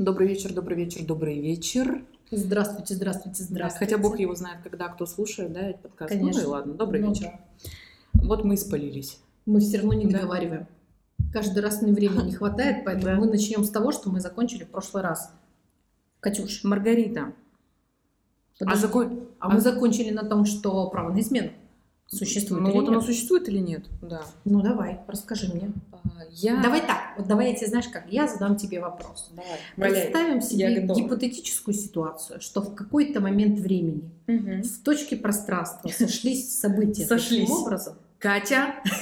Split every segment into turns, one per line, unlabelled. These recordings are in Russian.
Добрый вечер, добрый вечер, добрый вечер.
Здравствуйте, здравствуйте, здравствуйте.
Хотя Бог его знает, когда кто слушает, да, этот подкаст.
Конечно.
Ну и ладно, добрый
Ну
вечер. Вот мы и спалились.
Мы все равно не
Да.
договариваем. Каждый раз мне времени не хватает, поэтому
Да.
мы начнем с того, что мы закончили в прошлый раз. Катюш,
Маргарита. А, закон...
а мы закончили на том, что право на измену существует
Ну
или
вот оно
нет?
существует или нет? Да.
Ну давай, расскажи мне.
А, Я...
Давай так, вот давай я тебе, знаешь как, я задам тебе вопрос.
Давай. Валяй.
Представим себе
Я готова.
гипотетическую ситуацию, что в какой-то момент времени
Мгм.
в точке пространства сошлись события
Сошлись.
таким образом.
Катя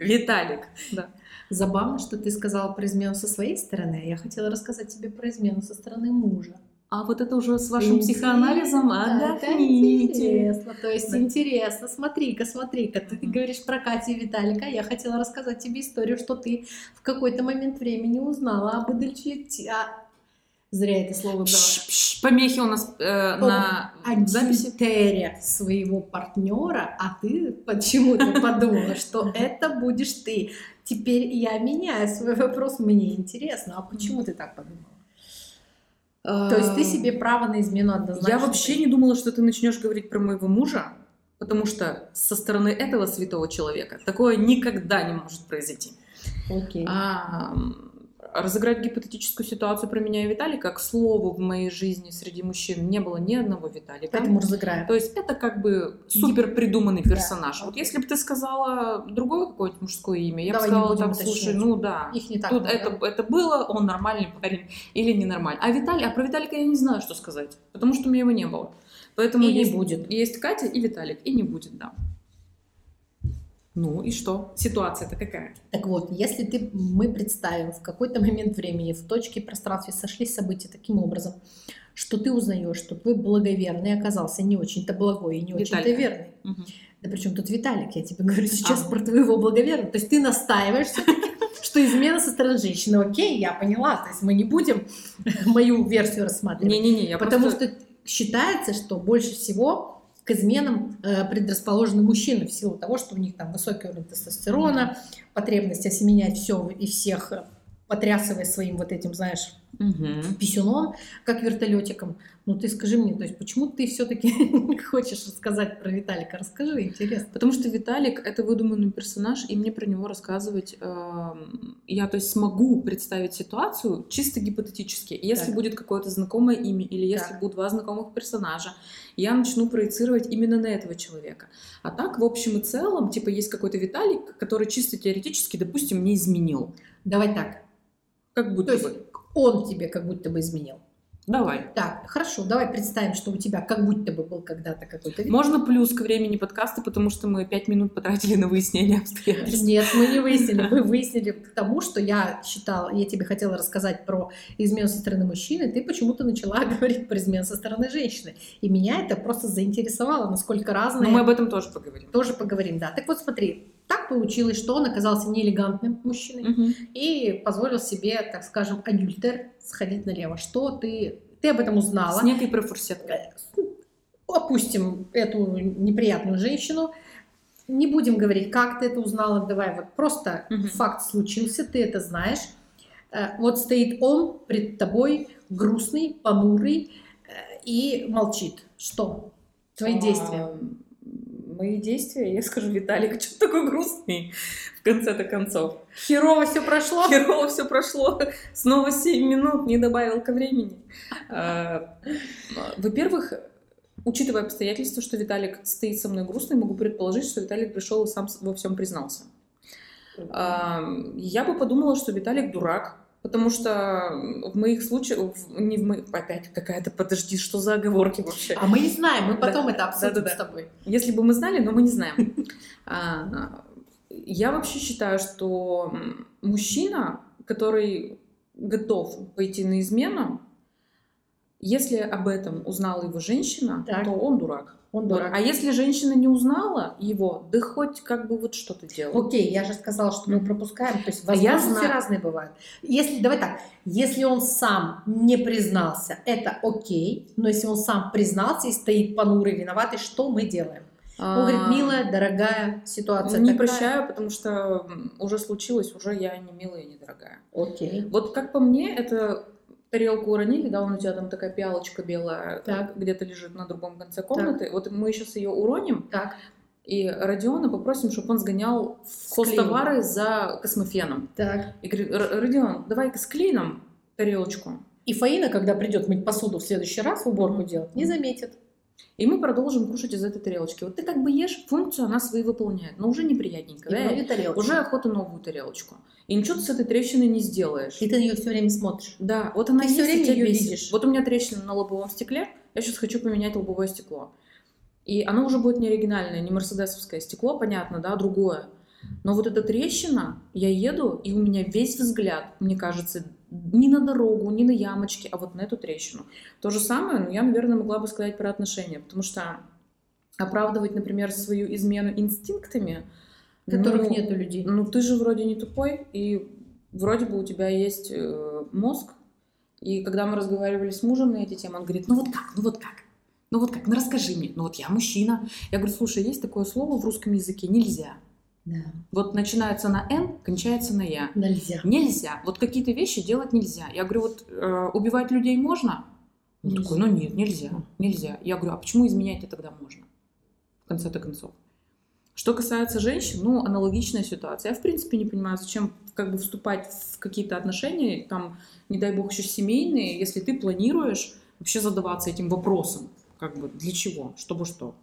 Виталик. Да.
Забавно, что ты сказала про измену со своей стороны, а я хотела рассказать тебе про измену со стороны мужа.
А вот это уже с вашим
Интересно,
психоанализом
это
отдохните.
интересно. То есть
Да.
интересно, смотри-ка, смотри-ка, ты, ты говоришь про Катю и Виталика, а я хотела рассказать тебе историю, что ты в какой-то момент времени узнала об удальчите... а, Зря это слово
Пш, пш, Помехи у нас э, на записи.
Своего партнера, а ты почему-то подумала, что это будешь ты. Теперь я меняю свой вопрос, мне интересно, а почему ты так подумала? То есть ты себе право на измену однозначно
Я вообще не думала, что ты начнешь говорить про моего мужа, потому что со стороны этого святого человека такое никогда не может произойти.
Окей.
А, м, разыграть гипотетическую ситуацию про меня и Виталика, к слову, в моей жизни среди мужчин не было ни одного Виталика.
Поэтому разыграем.
То есть это как бы супер придуманный
Да,
персонаж. Вот
окей.
если бы ты сказала другое какое-нибудь мужское имя, я бы
не
сказала,
уточнять.
слушай, ну да,
Их не так
Тут
много.
это, это было, он нормальный парень или ненормальный. А Виталий, а про Виталика я не знаю, что сказать, потому что у меня его не было. Поэтому
И не
есть,
будет.
есть Катя и Виталик, и не будет, да. Ну и что? Ситуация-то какая?
Так вот, если ты, мы представим в какой-то момент времени в точке пространстве сошлись события таким образом, что ты узнаешь, что твой благоверный оказался не очень-то благой и не очень-то верный.
Мгм.
Да причем тут Виталик, я тебе говорю сейчас
А.
про твоего благоверного. То есть ты настаиваешь что измена со стороны женщины. Окей, я поняла. То есть мы не будем мою версию рассматривать.
Не-не-не, я
Потому что считается, что больше всего к изменам э, предрасположены мужчины в силу того, что у них там высокий уровень тестостерона, потребность осеменять все и всех, э, потрясывая своим вот этим, знаешь,
Мгм.
писюном, как вертолетиком. Ну ты скажи мне, то есть почему ты все-таки хочешь рассказать про Виталика? Расскажи, интересно.
Потому что Виталик — это выдуманный персонаж, и мне про него рассказывать... эм, я, то есть, смогу представить ситуацию чисто гипотетически. Если
Так.
будет какое-то знакомое имя, или если
Так.
будут два знакомых персонажа, я начну проецировать именно на этого человека. А так, в общем и целом, типа, есть какой-то Виталик, который чисто теоретически, допустим, не изменил.
Давай так.
Как
То
будто
есть
бы.
он тебе как будто бы изменил.
Давай.
Так, хорошо, давай представим, что у тебя как будто бы был когда-то какой-то Виталик.
Можно плюс к времени подкаста, потому что мы пять минут потратили на выяснение обстоятельств.
Нет, мы не выяснили. Мы выяснили к тому, что я считала, я тебе хотела рассказать про измену со стороны мужчины, ты почему-то начала говорить про измену со стороны женщины. И меня это просто заинтересовало, насколько разные.
Но мы об этом тоже поговорим.
Тоже поговорим, да. Так вот смотри, так получилось, что он оказался неэлегантным мужчиной
Мгм.
и позволил себе, так скажем, адюльтер сходить налево. Что ты, ты об этом узнала?
С некой профурсеткой.
опустим эту неприятную женщину. Не будем говорить, как ты это узнала, давай вот просто
Мгм.
факт случился, ты это знаешь. Э, Вот стоит он пред тобой, грустный, понурый, э, и молчит. Что? Твои действия.
Мои действия, я скажу, Виталик, что такой грустный в конце-то концов.
Херово все прошло?
Херово все прошло, снова 7 минут не добавил ко времени. А, Во-первых, учитывая обстоятельства, что Виталик стоит со мной грустный, могу предположить, что Виталик пришел и сам во всем признался. А, Я бы подумала, что Виталик дурак, потому что в моих случаях, в- не в моих, опять какая-то, подожди, что за оговорки вообще?
А мы не знаем, мы потом
Да.
это обсудим
Да-да-да.
с тобой.
Если бы мы знали, но мы не знаем. А, Я вообще считаю, что мужчина, который готов пойти на измену, если об этом узнала его женщина,
Так.
то он дурак.
Он дурак.
А если женщина не узнала его, да хоть как бы вот что-то делай.
Окей, я же сказала, что мы пропускаем. То есть
А я
возможности
знаю.
разные бывают. Если, давай так, если он сам не признался, это окей. Но если он сам признался и стоит понурый, виноватый, что мы делаем? Он говорит,
А,
милая, дорогая, ситуация
Не
такая.
прощаю, потому что уже случилось, уже я не милая и не дорогая.
Окей.
Вот как по мне, это тарелку уронили, да, он у тебя там такая пиалочка белая
Так.
где-то лежит на другом конце комнаты. Вот мы сейчас ее уроним,
Так.
и Родиона попросим, чтобы он сгонял в хостовары за космофеном.
Так.
И говорит, «Р- Родион, давай-ка склей нам тарелочку.
И Фаина, когда придет мыть посуду в следующий раз, уборку делать, не заметит.
И мы продолжим кушать из этой тарелочки. Вот ты как бы ешь, функцию она свою выполняет, но уже неприятненько,
И
да?
вроде тарелочка.
Уже охота новую тарелочку. И ничего ты с этой трещиной не сделаешь.
И ты на нее все время смотришь.
Да, вот она
Ты
есть, и
время её
бесит.
видишь.
Вот у меня трещина на лобовом стекле, я сейчас хочу поменять лобовое стекло. И оно уже будет не оригинальное, не мерседесовское стекло, понятно, да, другое. Но вот эта трещина, я еду, и у меня весь взгляд, мне кажется, не на дорогу, не на ямочки, а вот на эту трещину. То же самое, ну, я, наверное, могла бы сказать про отношения, потому что оправдывать, например, свою измену инстинктами,
Которых
ну,
нет у людей.
ну, ты же вроде не тупой, и вроде бы у тебя есть э, мозг. И когда мы разговаривали с мужем на эти темы, он говорит, ну вот как, ну вот как, ну вот как, ну расскажи мне. Ну вот я мужчина. Я говорю, слушай, есть такое слово в русском языке, нельзя.
Да.
Вот начинается на «н», кончается на «я».
Нельзя.
Нельзя. Вот какие-то вещи делать нельзя. Я говорю, вот э, убивать людей можно? Он
Нельзя.
такой, ну нет, нельзя, нельзя. Я говорю, а почему изменять-то тогда можно? В конце-то концов. Что касается женщин, ну, аналогичная ситуация. Я, в принципе, не понимаю, зачем как бы вступать в какие-то отношения, там, не дай бог, еще семейные, если ты планируешь вообще задаваться этим вопросом. Как бы для чего? Чтобы что?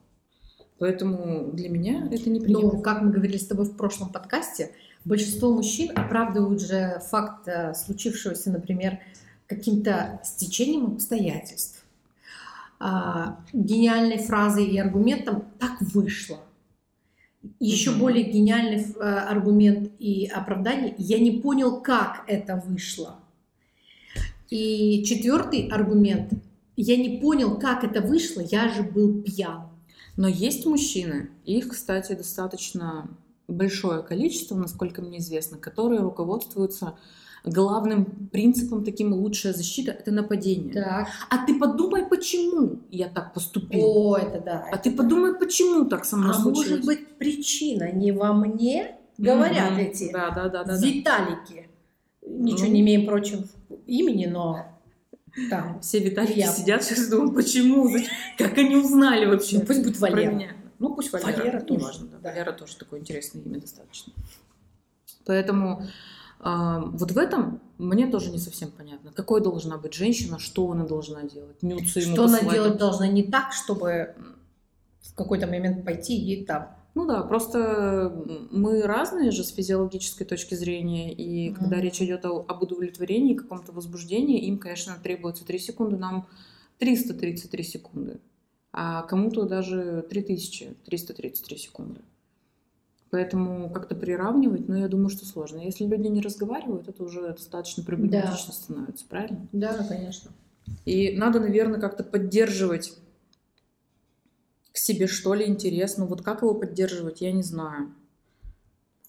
Поэтому для меня это не
Но, как мы говорили с тобой в прошлом подкасте, большинство мужчин оправдывают же факт э, случившегося, например, каким-то стечением обстоятельств, а, гениальной фразой и аргументом «так вышло». Еще
Мгм.
более гениальный э, аргумент и оправдание «я не понял, как это вышло». И четвертый аргумент «я не понял, как это вышло, я же был пьян».
Но есть мужчины, их, кстати, достаточно большое количество, насколько мне известно, которые руководствуются главным принципом таким лучшая защита это нападение.
Так.
А ты подумай, почему я так поступил.
О, это да.
а ты подумай, почему так со мной
А
случилось.
может быть причина не во мне, говорят
Мгм.
эти
Да, да, да, да. да.
Виталики. Ничего
Ну.
не имеем против имени, но там.
Все Виталики
Я.
сидят сейчас думают, почему, как они узнали вообще
Ну, пусть будет
про
Валера.
меня. Ну, пусть Валера,
Валера
не
тоже,
важно, да.
да.
Валера тоже такое интересное имя достаточно. Поэтому а, вот в этом мне тоже не совсем понятно. Какой должна быть женщина, что она должна делать? Нюцы ему
Что она делать должна не так, чтобы в какой-то момент пойти и там.
Ну да, просто мы разные же с физиологической точки зрения, и
Мгм.
когда речь идет о- об удовлетворении, каком-то возбуждении, им, конечно, требуется 3 секунды, нам 333 секунды, а кому-то даже 3333 секунды. Поэтому как-то приравнивать, ну, я думаю, что сложно. Если люди не разговаривают, это уже достаточно проблематично становится, правильно?
Да, конечно.
И надо, наверное, как-то поддерживать к себе, что ли, интерес. Ну вот как его поддерживать, я не знаю.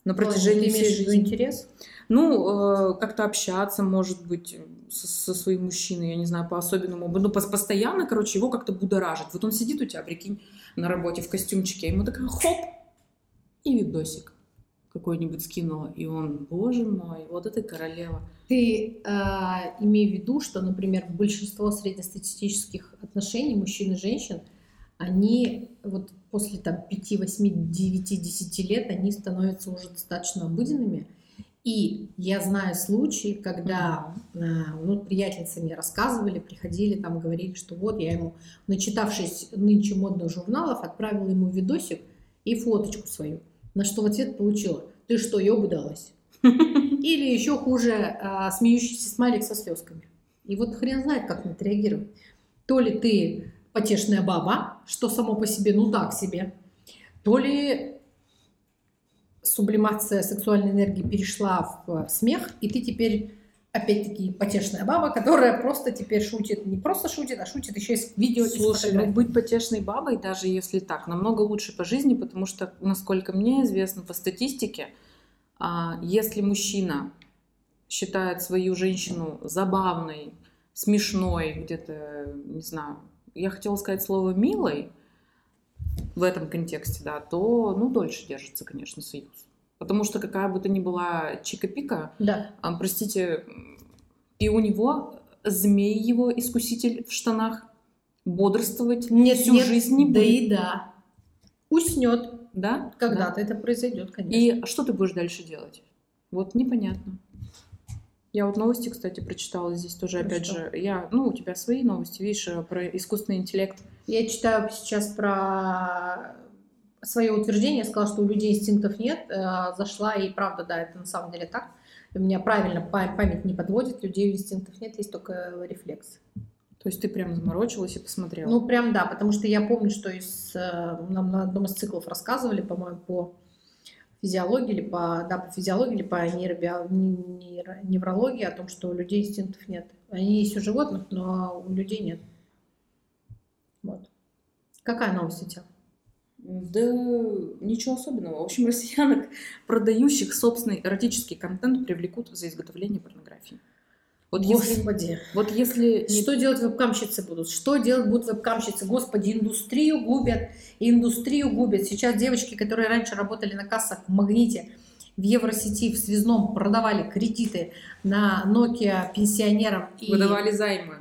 На протяжении
ты
всей жизни.
интерес?
Ну, э, как-то общаться, может быть, со, со своим мужчиной, я не знаю, по-особенному. Ну, пос- постоянно, короче, его как-то будоражит. Вот он сидит у тебя, прикинь, на работе в костюмчике, а ему такая хоп, и видосик какой-нибудь скинула. И он, боже мой, вот это королева.
Ты а, имей в виду, что, например, большинство среднестатистических отношений мужчин и женщин, они вот после там 5, 8, 9, 10 лет, они становятся уже достаточно обыденными. И я знаю случаи, когда а, ну, приятельницы мне рассказывали, приходили, там говорили, что вот я ему, начитавшись нынче модных журналов, отправила ему видосик и фоточку свою, на что в ответ получила, ты что, ёбу далась? Или еще хуже, а, смеющийся смайлик со слезками. И вот хрен знает, как на это реагировать. То ли ты потешная баба, что само по себе, ну так себе, то ли сублимация сексуальной энергии перешла в смех, и ты теперь опять-таки потешная баба, которая просто теперь шутит, не просто шутит, а шутит еще и с видео
Слушай, ну быть потешной бабой, даже если так, намного лучше по жизни, потому что, насколько мне известно по статистике, а, если мужчина считает свою женщину забавной, смешной, где-то, не знаю, я хотела сказать слово милой в этом контексте, да, то, ну, дольше держится, конечно, союз. Потому что какая бы то ни была чика-пика,
Да.
а, простите, и у него змей его искуситель в штанах бодрствовать
Нет,
всю
нет,
жизнь не
да
будет.
и да. Уснет.
Да?
Когда-то это произойдет,
Да.
конечно.
И что ты будешь дальше делать? Вот непонятно. Я вот новости, кстати, прочитала здесь тоже,
Про
опять
что?
же. Я, ну, у тебя свои новости, видишь, э, про искусственный интеллект.
Я читаю сейчас про свое утверждение, сказала, что у людей инстинктов нет, э, зашла, и правда, да, это на самом деле так. У меня правильно па- память не подводит, людей инстинктов нет, есть только рефлекс.
То есть ты прям заморочилась и посмотрела.
Ну, прям да, потому что я помню, что из, э, нам на одном из циклов рассказывали, по-моему, по физиологии или по, да, по физиологии или по нейробио- не- нейро- неврологии о том, что у людей инстинктов нет. Они есть у животных, но у людей нет. Вот. Какая новость у тебя?
Да ничего особенного. В общем, россиянок, продающих собственный эротический контент, привлекут за изготовление порнографии. Вот если,
Господи.
вот если не-
Что делать вебкамщицы будут? Что делать будут вебкамщицы? Господи, индустрию губят, индустрию губят. Сейчас девочки, которые раньше работали на кассах в Магните, в Евросети, в Связном, продавали кредиты на Nokia пенсионерам и
выдавали займы,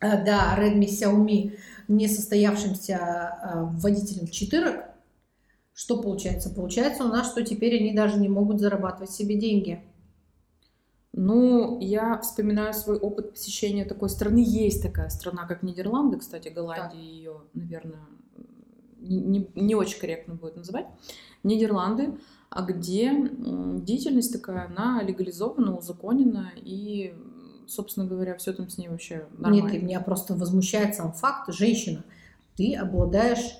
э, да, Redmi, Xiaomi несостоявшимся э, водителям читырок, что получается? Получается у нас, что теперь они даже не могут зарабатывать себе деньги.
Ну, я вспоминаю свой опыт посещения такой страны. Есть такая страна, как Нидерланды, кстати, Голландия ее, наверное, не, не- не очень корректно будет называть. Нидерланды, а где деятельность такая, она легализована, узаконена, и, собственно говоря, все там с ней вообще нормально.
Нет, и меня просто возмущает сам факт, женщина, ты обладаешь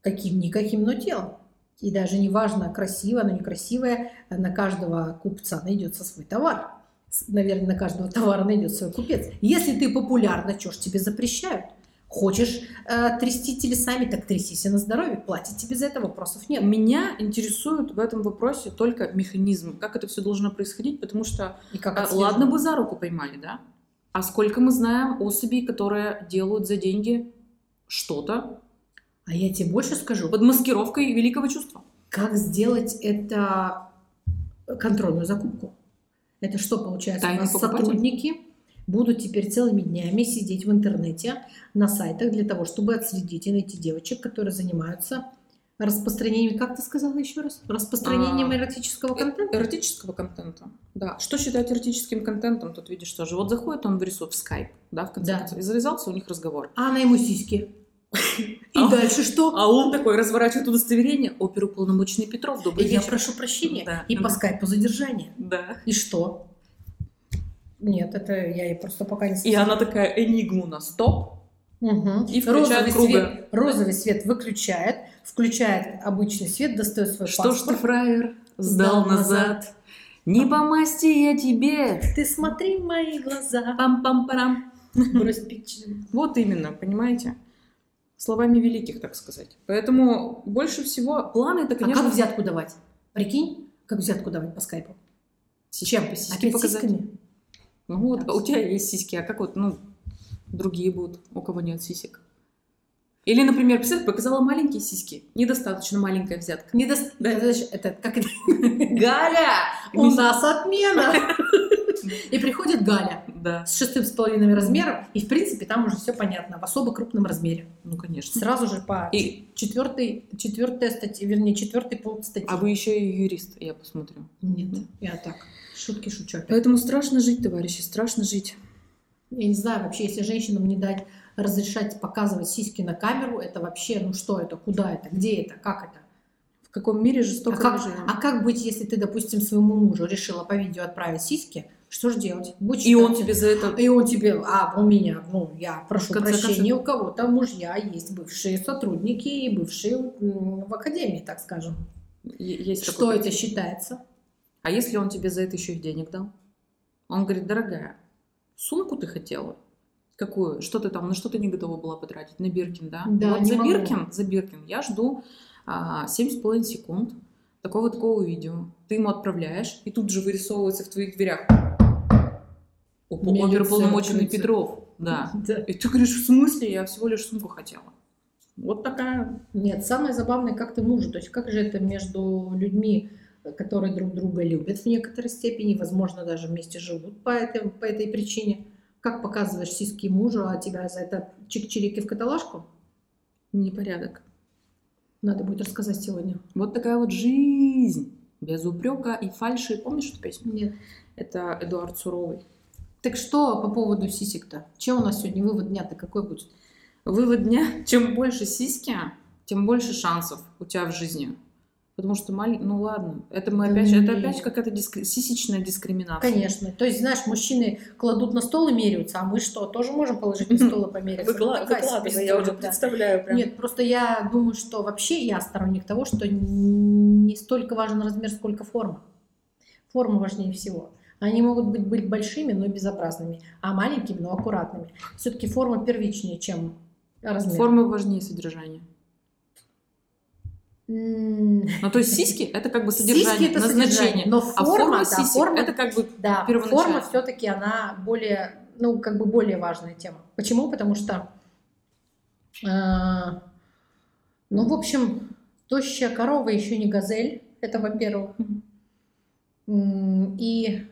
каким-никаким, но телом. И даже неважно, красивая, она некрасивая, на каждого купца найдется свой товар. Наверное, на каждого товара найдется свой купец. Если ты популярна, что ж тебе запрещают? Хочешь э, трясти телесами, так трясись и на здоровье. Платить тебе за это вопросов нет.
Меня интересует в этом вопросе только механизм, как это все должно происходить, потому что
И как отслеживать?
Ладно бы за руку поймали, да? А сколько мы знаем особей, которые делают за деньги что-то
А я тебе больше скажу.
под маскировкой великого чувства?
Как сделать это контрольную закупку? Это что получается?
Тайный
У нас
покупатель?
сотрудники будут теперь целыми днями сидеть в интернете на сайтах для того, чтобы отследить и найти девочек, которые занимаются распространением, как ты сказала еще раз? Распространением
А,
эротического
Э,
контента?
Эротического контента. Да. Что считать эротическим контентом, тут видишь тоже. Вот заходит он в рисунок в скайп, да, в конце
Да.
концов, и завязался у них разговор.
А она ему сиськи. И
А-
дальше что?
А он такой разворачивает удостоверение, оперуполномоченный Петров, добрый
Я
вечер.
прошу прощения.
Да.
И по скайпу задержание.
Да.
И что? Нет, это я ей просто пока не
И она такая энигму на стоп.
Мгм.
И включает
розовый,
круга.
свет, розовый свет выключает, включает обычный свет, достает свой
Что ж ты,
паспорт.
фраер, сдал
Сдал
назад? Не по масти я тебе.
Ты смотри в мои глаза.
Пам-пам-парам. Вот именно, понимаете? Словами великих, так сказать. Поэтому больше всего планы это,
А
конечно,
как взятку давать? Прикинь, как взятку давать по скайпу? Чем?
сиськи
Опять
показать.
сиськами?
Ну вот,
Да.
у тебя есть сиськи, а как вот, ну, другие будут, у кого нет сисек? Или, например, представь, показала маленькие сиськи, недостаточно маленькая взятка.
Не даст-
Да.
это, это как это?
Галя!
У нас отмена! И приходит Галя
Да,
с шестым с половиной размером, и в принципе там уже все понятно, в особо крупном размере.
ну, конечно.
Сразу же по
И,
четвертой, четвертая статья, вернее, четвертый пункт статьи.
а вы еще и юрист, я посмотрю.
Нет, я так, шутки шучу. опять.
Поэтому страшно жить, товарищи, страшно жить.
Я не знаю, вообще, если женщинам не дать разрешать показывать сиськи на камеру, это вообще, ну что это, куда это, где это, как это?
В каком мире
А
жестоко мы
как,
живем?
а как быть, если ты, допустим, своему мужу решила по видео отправить сиськи? Что же делать? Будь
И он тебе за это...
И он тебе, а у меня, ну, я прошу
конце
прощения, у кого-то мужья есть бывшие сотрудники и бывшие в академии, так скажем.
Есть
Что
такой
это
понятие.
считается?
А если он тебе за это еще и денег дал? Он говорит, дорогая, сумку ты хотела? Какую? Что ты там, на что ты не готова была потратить? На Биркин, да?
Да,
вот за
могу.
Биркин, за Биркин я жду а, 7,5 секунд такого-такого видео. Ты ему отправляешь, и тут же вырисовывается в твоих дверях оперуполномоченный. Петров. Да.
Да.
И ты говоришь, в смысле? Я всего лишь сумку хотела. Вот такая
Нет, самое забавное, как ты мужу. То есть как же это между людьми, которые друг друга любят в некоторой степени, возможно, даже вместе живут по этой, по этой причине. Как показываешь сиськи мужу, а тебя за это чик-чирики в каталажку?
Непорядок.
Надо будет рассказать сегодня.
Вот такая вот жизнь. Без упрека и фальши. Помнишь эту песню?
Нет.
Это Эдуард Суровый.
Так что по поводу сисек-то? Чем у нас сегодня вывод дня-то какой будет?
Вывод дня. Чем больше сиськи, тем больше шансов у тебя в жизни. Потому что маленький, ну ладно, это мы
Да
опять, это опять какая-то дискри- сисечная дискриминация.
Конечно. То есть, знаешь, мужчины кладут на стол и меряются, а мы что, тоже можем положить на стол и помериться?
Выкла-
Ну,
выкладывай, я уже представляю прям.
Нет, просто я думаю, что вообще я сторонник того, что не столько важен размер, сколько форма. Форма важнее всего. Они могут быть, быть большими, но безобразными, а маленькими, но аккуратными. Все-таки форма первичнее, чем размер.
Форма важнее содержания. Ну, то есть сиськи это как бы
Сиськи
содержание,
это
назначение.
содержание, но
А
форма,
форма
да,
сисек
форма-
это как бы
Да, форма все-таки она более, ну, как бы более важная тема. Почему? Потому что, э, ну, в общем, тощая корова еще не газель, это во-первых. И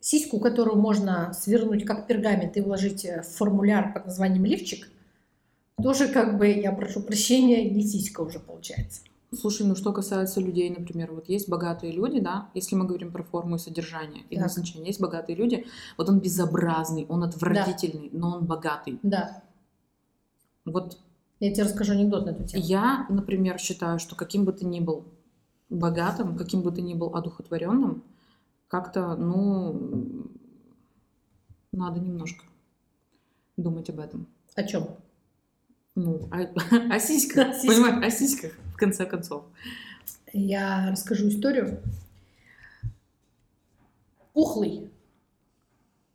сиську, которую можно свернуть как пергамент и вложить э, в формуляр под названием лифчик, тоже как бы, я прошу прощения, не сиська уже получается.
Слушай, ну что касается людей, например, вот есть богатые люди, да, если мы говорим про форму и содержание и назначение, есть богатые люди, вот он безобразный, он отвратительный, но он богатый.
Да,
Вот
я тебе расскажу анекдот на эту тему.
я, например, считаю, что каким бы ты ни был богатым, каким бы ты ни был одухотворенным, как-то, ну, надо немножко думать об этом.
О чем?
Ну, о, о сиськах,
О сиськах.
понимаешь, о сиськах, в конце концов.
Я расскажу историю. Пухлый,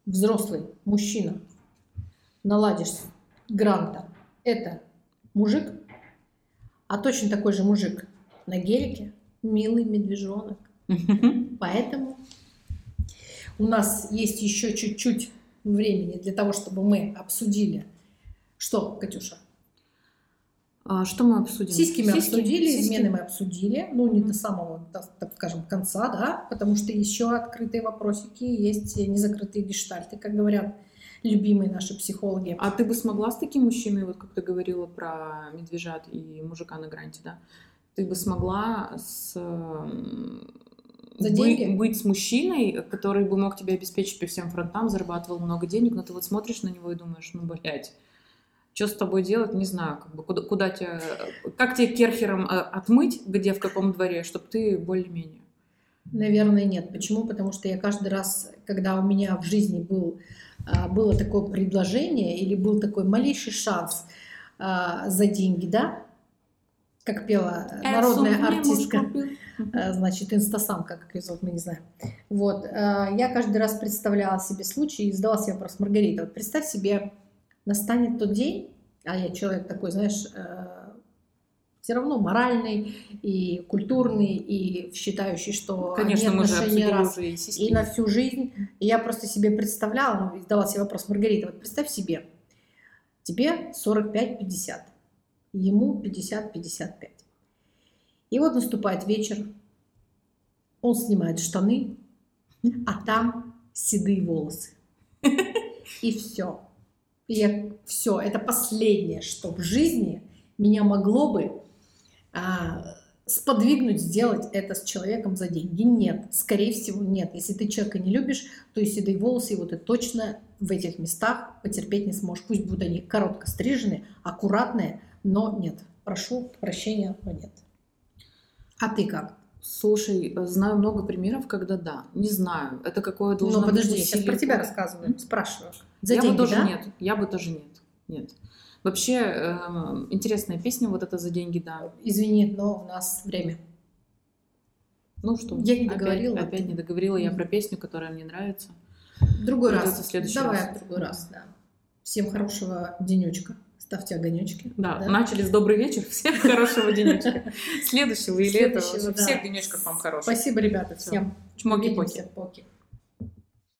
взрослый мужчина, наладишь гранта. Это мужик, а точно такой же мужик на гелике, милый медвежонок. Поэтому у нас есть еще чуть-чуть времени для того, чтобы мы обсудили. Что, Катюша?
А что мы обсудим?
Сиськи мы обсудили,
сиськи.
измены мы обсудили, ну не до самого, так, так скажем, конца, да, потому что еще открытые вопросики, есть незакрытые гештальты, как говорят любимые наши психологи.
А ты бы смогла с таким мужчиной, вот как ты говорила про медвежат и мужика на гранте, да? Ты бы смогла с,
За
бы-
деньги?
быть с мужчиной, который бы мог тебя обеспечить по всем фронтам, зарабатывал много денег, но ты вот смотришь на него и думаешь, ну, блядь, что с тобой делать, не знаю, как бы куда, куда тебя, как тебе керхером э, отмыть, где, в каком дворе, чтобы ты более-менее.
Наверное, нет. Почему? Потому что я каждый раз, когда у меня в жизни был, а, было такое предложение или был такой малейший шанс а, за деньги, да, как пела народная артистка, э, значит, инстасамка, как ее зовут, мы не знаем. Вот, э, я каждый раз представляла себе случай и задала себе вопрос, Маргарита, вот представь себе, настанет тот день, а я человек такой, знаешь, все равно моральный и культурный, и считающий, что
Конечно,
одни
мы же
отношения раз
уже и
и на всю жизнь. И я просто себе представляла, ну, задала себе вопрос, Маргарита, вот представь себе, тебе 45-50, ему 50-55. И вот наступает вечер, он снимает штаны, а там седые волосы. И все. И я, все, это последнее, что в жизни меня могло бы а, сподвигнуть сделать это с человеком за деньги. Нет, скорее всего нет. Если ты человека не любишь, то и седые волосы его ты точно в этих местах потерпеть не сможешь. Пусть будут они коротко стрижены, аккуратные, но нет. Прошу прощения, но нет. А ты как?
Слушай, э, знаю много примеров, когда да. Не знаю, это какое должно
ну, подожди,
быть
я сейчас про тебя рассказываю, спрашиваю. За
я
деньги,
бы тоже
да?
нет. Я бы тоже нет. Нет. Вообще, эм, интересная песня, вот это за деньги, да.
Извини, но у нас время.
Ну что,
Я не
опять-
договорила.
Опять, не договорила я про песню, которая мне нравится.
Другой
Придется
раз.
в следующий
Давай
раз.
в другой раз, да. Всем хорошего денечка. Ставьте огонечки.
Да, начали с добрый вечер. Всем хорошего денечка. Следующего или этого.
Да.
Всех денечков вам хороших.
Спасибо, ребята, всем.
Чмоки-поки.